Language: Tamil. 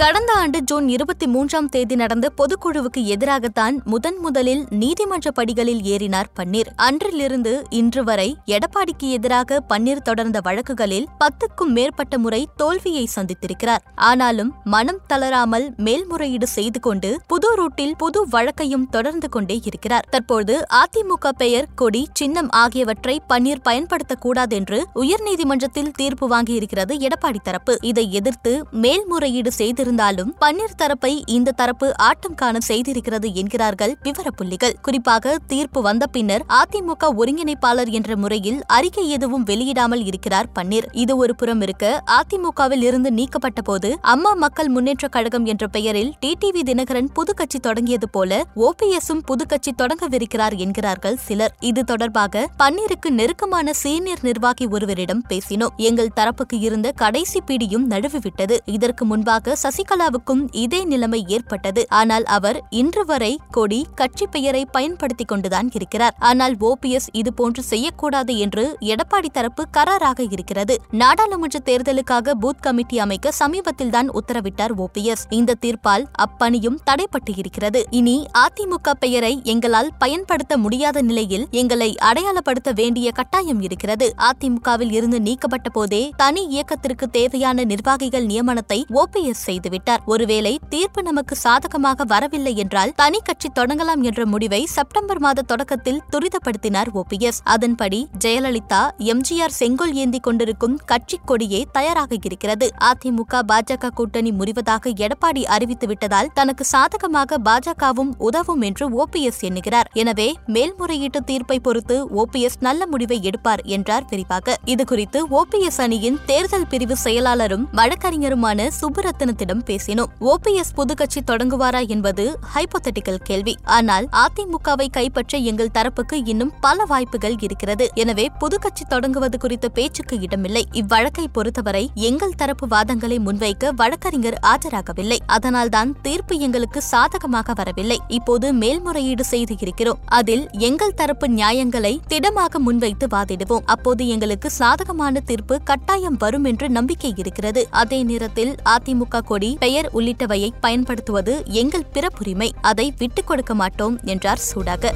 கடந்த ஆண்டு ஜூன் இருபத்தி மூன்றாம் தேதி நடந்த பொதுக்குழுவுக்கு எதிராகத்தான் முதன் முதலில் நீதிமன்ற படிகளில் ஏறினார் பன்னீர். அன்றிலிருந்து இன்று வரை எடப்பாடிக்கு எதிராக பன்னீர் தொடர்ந்த வழக்குகளில் பத்துக்கும் மேற்பட்ட முறை தோல்வியை சந்தித்திருக்கிறார். ஆனாலும் மனம் தளராமல் மேல்முறையீடு செய்து கொண்டு புது ரூட்டில் புது வழக்கையும் தொடர்ந்து கொண்டே இருக்கிறார். தற்போது அதிமுக பெயர் கொடி சின்னம் ஆகியவற்றை பன்னீர் பயன்படுத்தக்கூடாது என்று உயர்நீதிமன்றத்தில் தீர்ப்பு வாங்கியிருக்கிறது எடப்பாடி தரப்பு. இதை எதிர்த்து மேல்முறையீடு செய்திருந்த இருந்தாலும் பன்னீர் தரப்பை இந்த தரப்பு ஆட்டம் காண செய்திருக்கிறது என்கிறார்கள் விவரப்புள்ளிகள். குறிப்பாக தீர்ப்பு வந்த பின்னர் அதிமுக ஒருங்கிணைப்பாளர் என்ற முறையில் அறிக்கை எதுவும் வெளியிடாமல் இருக்கிறார் பன்னீர். இது ஒரு புறம் இருக்க அதிமுகவில் இருந்து நீக்கப்பட்ட போது அம்மா மக்கள் முன்னேற்ற கழகம் என்ற பெயரில் டிடிவி தினகரன் புதுக்கட்சி தொடங்கியது போல ஓபிஎஸும் புது கட்சி தொடங்கவிருக்கிறார் என்கிறார்கள் சிலர். இது தொடர்பாக பன்னீருக்கு நெருக்கமான சீனியர் நிர்வாகி ஒருவரிடம் பேசினோம். எங்கள் தரப்புக்கு இருந்த கடைசி பிடியும் நழுவிவிட்டது. இதற்கு முன்பாக சசி சசிகலாவுக்கும் இதே நிலைமை ஏற்பட்டது. ஆனால் அவர் இன்று வரை கொடி கட்சி பெயரை பயன்படுத்திக் கொண்டுதான் இருக்கிறார். ஆனால் ஓபிஎஸ் இதுபோன்று செய்யக்கூடாது என்று எடப்பாடி தரப்பு கராராக இருக்கிறது. நாடாளுமன்ற தேர்தலுக்காக பூத் கமிட்டி அமைக்க சமீபத்தில்தான் உத்தரவிட்டார் ஓபிஎஸ் இந்த தீர்ப்பால் அப்பணியும் தடைப்பட்டு இருக்கிறது. இனி அதிமுக பெயரை எங்களால் பயன்படுத்த முடியாத நிலையில் எங்களை அடையாளப்படுத்த வேண்டிய கட்டாயம் இருக்கிறது. அதிமுகவில் இருந்து நீக்கப்பட்ட போதே தனி இயக்கத்திற்கு தேவையான நிர்வாகிகள் நியமனத்தை ஓபிஎஸ் செய்து செய்துவிட்டார் ஒருவேளை தீர்ப்பு நமக்கு சாதகமாக வரவில்லை என்றால் தனி கட்சி தொடங்கலாம் என்ற முடிவை செப்டம்பர் மாத தொடக்கத்தில் துரிதப்படுத்தினார் ஓபிஎஸ் அதன்படி ஜெயலலிதா எம்ஜிஆர் செங்கோல் ஏந்தி கொண்டிருக்கும் கட்சி கொடியே தயாராக இருக்கிறது. அதிமுக பாஜக கூட்டணி முறிவதாக எடப்பாடி அறிவித்துவிட்டதால் தனக்கு சாதகமாக பாஜகவும் உதவும் என்று ஓபிஎஸ் எண்ணுகிறார். எனவே மேல்முறையீட்டு தீர்ப்பை பொறுத்து ஓபிஎஸ் நல்ல முடிவை எடுப்பார் என்றார் விரிவாக இதுகுறித்து ஓபிஎஸ் அணியின் தேர்தல் பிரிவு செயலாளரும் வழக்கறிஞருமான சுப்ரத்னத்திடம் அவரிடம் பேசினோம். ஓபிஎஸ் புதுக்கட்சி தொடங்குவாரா என்பது ஹைப்போதட்டிக்கல் கேள்வி. ஆனால் அதிமுகவை கைப்பற்ற எங்கள் தரப்புக்கு இன்னும் பல வாய்ப்புகள் இருக்கிறது. எனவே புதுக்கட்சி தொடங்குவது குறித்த பேச்சுக்கு இடமில்லை. இவ்வழக்கை பொறுத்தவரை எங்கள் தரப்பு வாதங்களை முன்வைக்க வழக்கறிஞர் ஆஜராகவில்லை. அதனால்தான் தீர்ப்பு எங்களுக்கு சாதகமாக வரவில்லை. இப்போது மேல்முறையீடு செய்து இருக்கிறோம். அதில் எங்கள் தரப்பு நியாயங்களை திடமாக முன்வைத்து வாதிடுவோம். அப்போது எங்களுக்கு சாதகமான தீர்ப்பு கட்டாயம் வரும் என்று நம்பிக்கை இருக்கிறது. அதே நேரத்தில் அதிமுக கொடி மொழி பெயர் உள்ளிட்டவையை பயன்படுத்துவது எங்கள் பிறப்புரிமை. அதை விட்டுக் கொடுக்க மாட்டோம் என்றார் சூடாக.